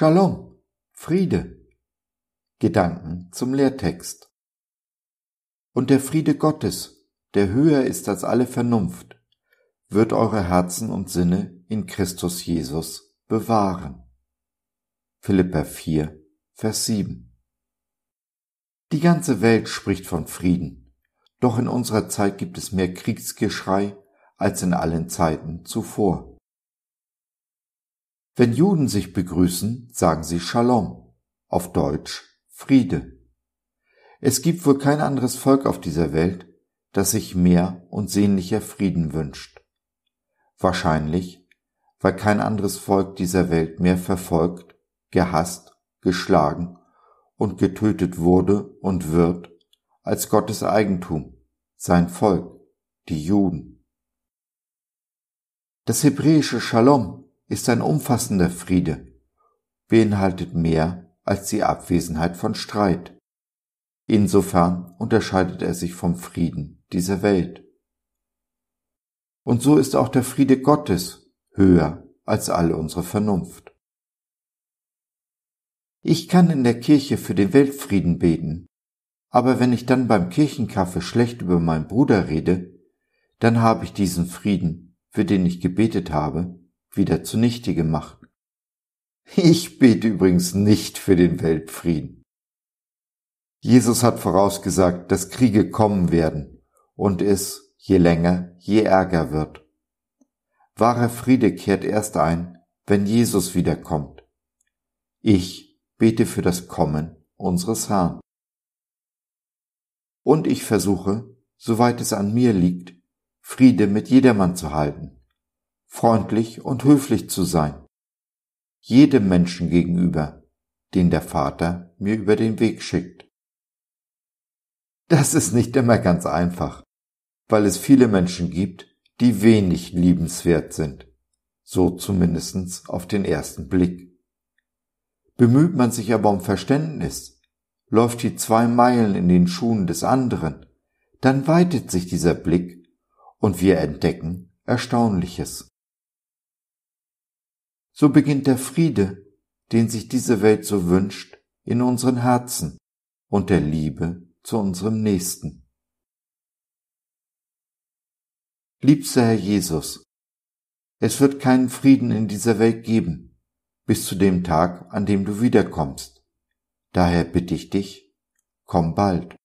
Shalom, Friede. Gedanken zum Lehrtext. Und der Friede Gottes, der höher ist als alle Vernunft, wird eure Herzen und Sinne in Christus Jesus bewahren. Philippa 4, Vers 7. Die ganze Welt spricht von Frieden, doch in unserer Zeit gibt es mehr Kriegsgeschrei als in allen Zeiten zuvor. Wenn Juden sich begrüßen, sagen sie Shalom, auf Deutsch Friede. Es gibt wohl kein anderes Volk auf dieser Welt, das sich mehr und sehnlicher Frieden wünscht. Wahrscheinlich, weil kein anderes Volk dieser Welt mehr verfolgt, gehasst, geschlagen und getötet wurde und wird als Gottes Eigentum, sein Volk, die Juden. Das hebräische Shalom ist ein umfassender Friede, beinhaltet mehr als die Abwesenheit von Streit. Insofern unterscheidet er sich vom Frieden dieser Welt. Und so ist auch der Friede Gottes höher als alle unsere Vernunft. Ich kann in der Kirche für den Weltfrieden beten, aber wenn ich dann beim Kirchenkaffee schlecht über meinen Bruder rede, dann habe ich diesen Frieden, für den ich gebetet habe, wieder zunichte gemacht. Ich bete übrigens nicht für den Weltfrieden. Jesus hat vorausgesagt, dass Kriege kommen werden und es, je länger, je ärger wird. Wahrer Friede kehrt erst ein, wenn Jesus wiederkommt. Ich bete für das Kommen unseres Herrn. Und ich versuche, soweit es an mir liegt, Friede mit jedermann zu halten freundlich und höflich zu sein, jedem Menschen gegenüber, den der Vater mir über den Weg schickt. Das ist nicht immer ganz einfach, weil es viele Menschen gibt, die wenig liebenswert sind, so zumindest auf den ersten Blick. Bemüht man sich aber um Verständnis, läuft die zwei Meilen in den Schuhen des anderen, dann weitet sich dieser Blick und wir entdecken Erstaunliches. So beginnt der Friede, den sich diese Welt so wünscht, in unseren Herzen und der Liebe zu unserem Nächsten. Liebster Herr Jesus, es wird keinen Frieden in dieser Welt geben, bis zu dem Tag, an dem du wiederkommst. Daher bitte ich dich, komm bald.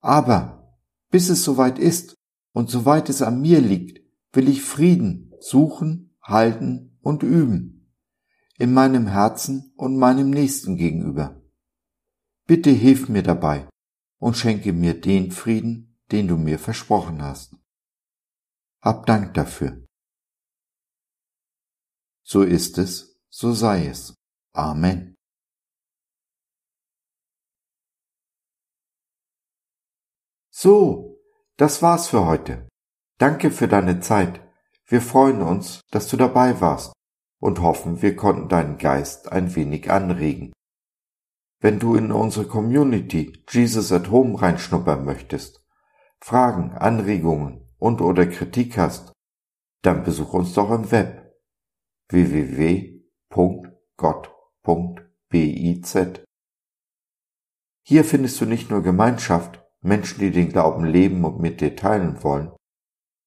Aber bis es soweit ist und soweit es an mir liegt, will ich Frieden suchen, halten und üben, in meinem Herzen und meinem Nächsten gegenüber. Bitte hilf mir dabei und schenke mir den Frieden, den du mir versprochen hast. Hab Dank dafür. So ist es, so sei es. Amen. So, das war's für heute. Danke für deine Zeit. Wir freuen uns, dass du dabei warst und hoffen, wir konnten deinen Geist ein wenig anregen. Wenn du in unsere Community Jesus at Home reinschnuppern möchtest, Fragen, Anregungen und oder Kritik hast, dann besuch uns doch im Web www.gott.biz. Hier findest du nicht nur Gemeinschaft, Menschen, die den Glauben leben und mit dir teilen wollen,